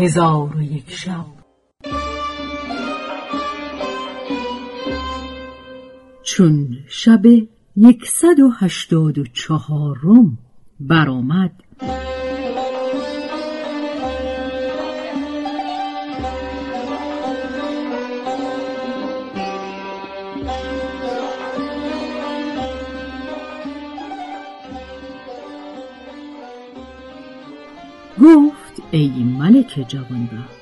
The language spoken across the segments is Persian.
هزار و یک شب. چون شب یکصد و هشتاد و چهارم برآمد ای ملک جوانبخت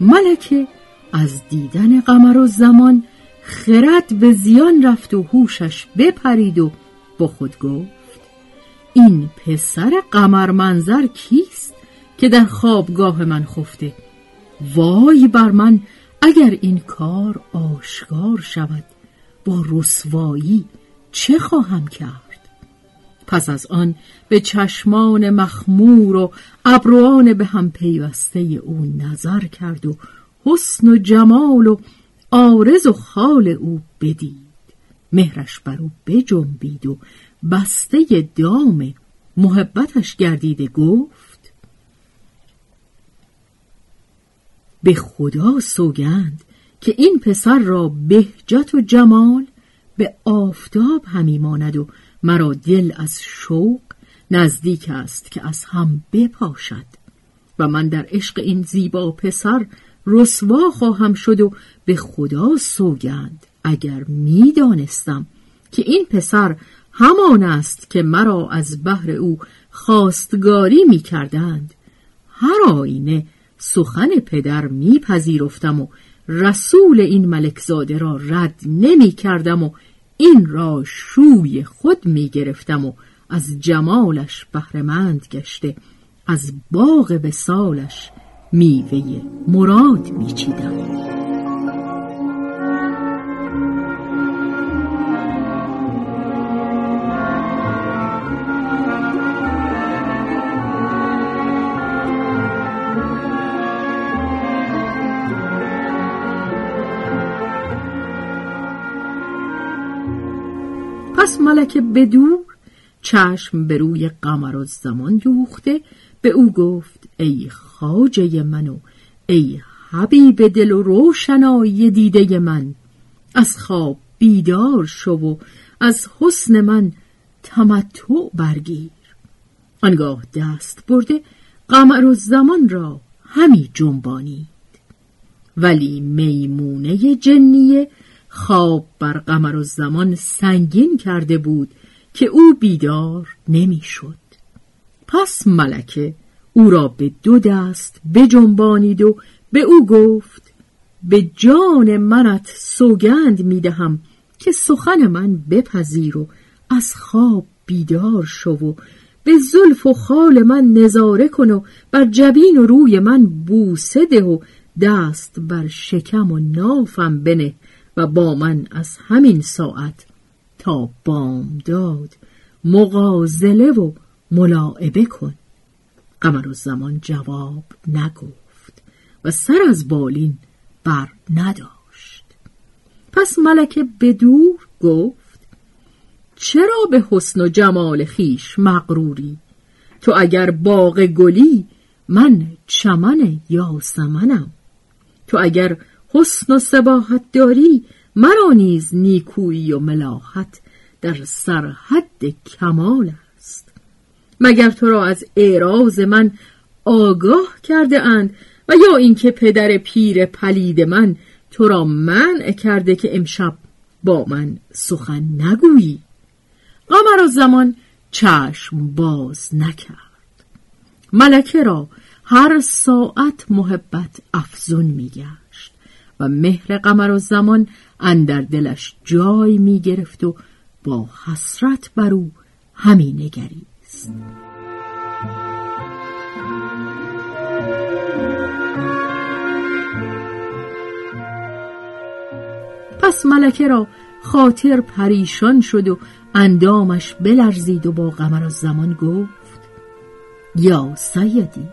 ملکه از دیدن قمر و زمان خرد به زیان رفت و هوشش بپرید و با خود گفت این پسر قمر منظر کیست که در خوابگاه من خفته؟ وای بر من اگر این کار آشکار شود با رسوایی چه خواهم کرد؟ پس از آن به چشمان مخمور و ابروان به هم پیوسته او نظر کرد و حسن و جمال و آرز و خال او بدید. مهرش بر او بجنبید و بسته دام محبتش گردیده گفت به خدا سوگند که این پسر را بهجت و جمال به آفتاب همی ماند و مرا دل از شوق نزدیک است که از هم بپاشد و من در عشق این زیبا پسر رسوا خواهم شد و به خدا سوگند اگر می‌دانستم که این پسر همان است که مرا از بحر او خواستگاری می کردند هر آینه سخن پدر میپذیرفتم و رسول این ملکزاده را رد نمی کردم و این را شوی خود می گرفتم و از جمالش بهرهمند گشته از باغ وسالش میوه مراد میچیدم. پس ملکه بدور چشم به روی قمر و زمان دوخته. به او گفت ای خاجه من و ای حبیب دل و روشنایی دیده من از خواب بیدار شو و از حسن من تمتع برگیر. آنگاه دست برده قمر و زمان را همی جنبانید. ولی میمونه جنیه خواب بر قمر و زمان سنگین کرده بود که او بیدار نمی‌شد. پس ملکه او را به دو دست بجنبانید و به او گفت به جان منت سوگند می‌دهم که سخن من بپذیر و از خواب بیدار شو و به زلف و خال من نظاره کن و بر جبین و روی من بوسه ده و دست بر شکم و نافم بنه و با من از همین ساعت تا بامداد مغازله و ملاعبه کن. قمر و زمان جواب نگفت و سر از بالین بر نداشت. پس ملکه به گفت چرا به حسن و جمال خیش مغروری؟ تو اگر باغ گلی من چمن یاسمنم. تو اگر حسن و سباحت داری مرا نیز نیکویی و ملاحت در سرحد کمال است. مگر تو را از اعراض من آگاه کرده اند و یا اینکه پدر پیر پلید من تو را منع کرده که امشب با من سخن نگویی؟ قمر زمان چشم باز نکرد. ملکه را هر ساعت محبت افزون میگشت و مهر قمر و زمان اندر دلش جای می گرفت و با حسرت بر او همی نگریست. پس ملکه را خاطر پریشان شد و اندامش بلرزید و با قمر زمان گفت یا سیدی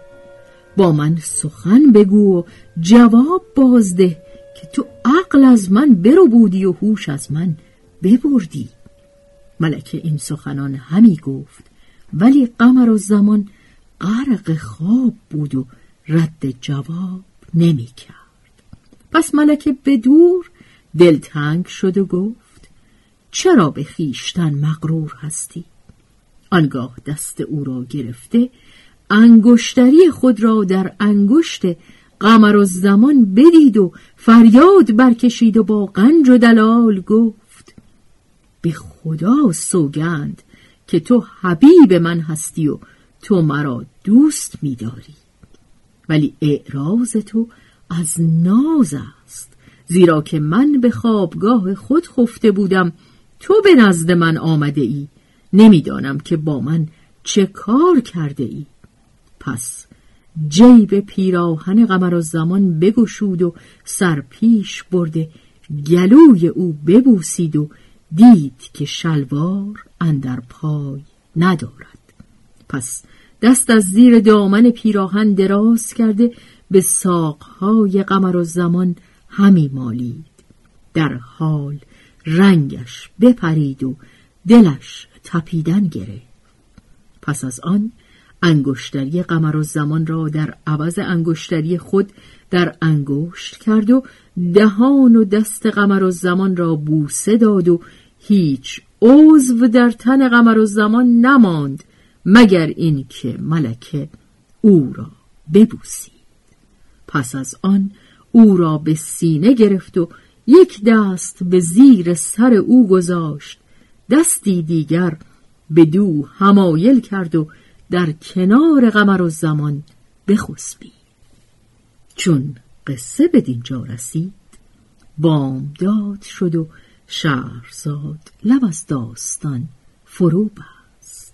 با من سخن بگو و جواب بازده که تو عقل از من برو بودی و هوش از من ببردی ملکه این سخنان همی گفت ولی قمر و زمان غرق خواب بود و رد جواب نمی کرد. پس ملکه به دور دلتنگ شد و گفت چرا به خیشتن مغرور هستی؟ آنگاه دست او را گرفته انگشتری خود را در انگشت قمر و زمان بدید و فریاد برکشید و با قنج و دلال گفت به خدا سوگند که تو حبیب من هستی و تو مرا دوست میداری. ولی اعراض تو از ناز است. زیرا که من به خوابگاه خود خفته بودم تو به نزد من آمده ای. نمی‌دانم که با من چه کار کرده ای. پس جیب پیراهن قمر و زمان بگشود و سرپیش برده گلوی او ببوسید و دید که شلوار اندر پای ندارد. پس دست از زیر دامن پیراهن دراز کرده به ساقهای قمر و زمان همی مالید. در حال رنگش بپرید و دلش تپیدن گرفت. پس از آن انگشتری قمر و زمان را در عوض انگشتری خود در انگشت کرد و دهان و دست قمر و زمان را بوسه داد و هیچ عضو در تن قمر و زمان نماند مگر اینکه ملکه او را ببوسید. پس از آن او را به سینه گرفت و یک دست به زیر سر او گذاشت دستی دیگر به دو همایل کرد و در کنار قمر و زمان بخسبید چون قصه به دینجا رسید بامداد شد و شهرزاد لب از داستان فرو بست.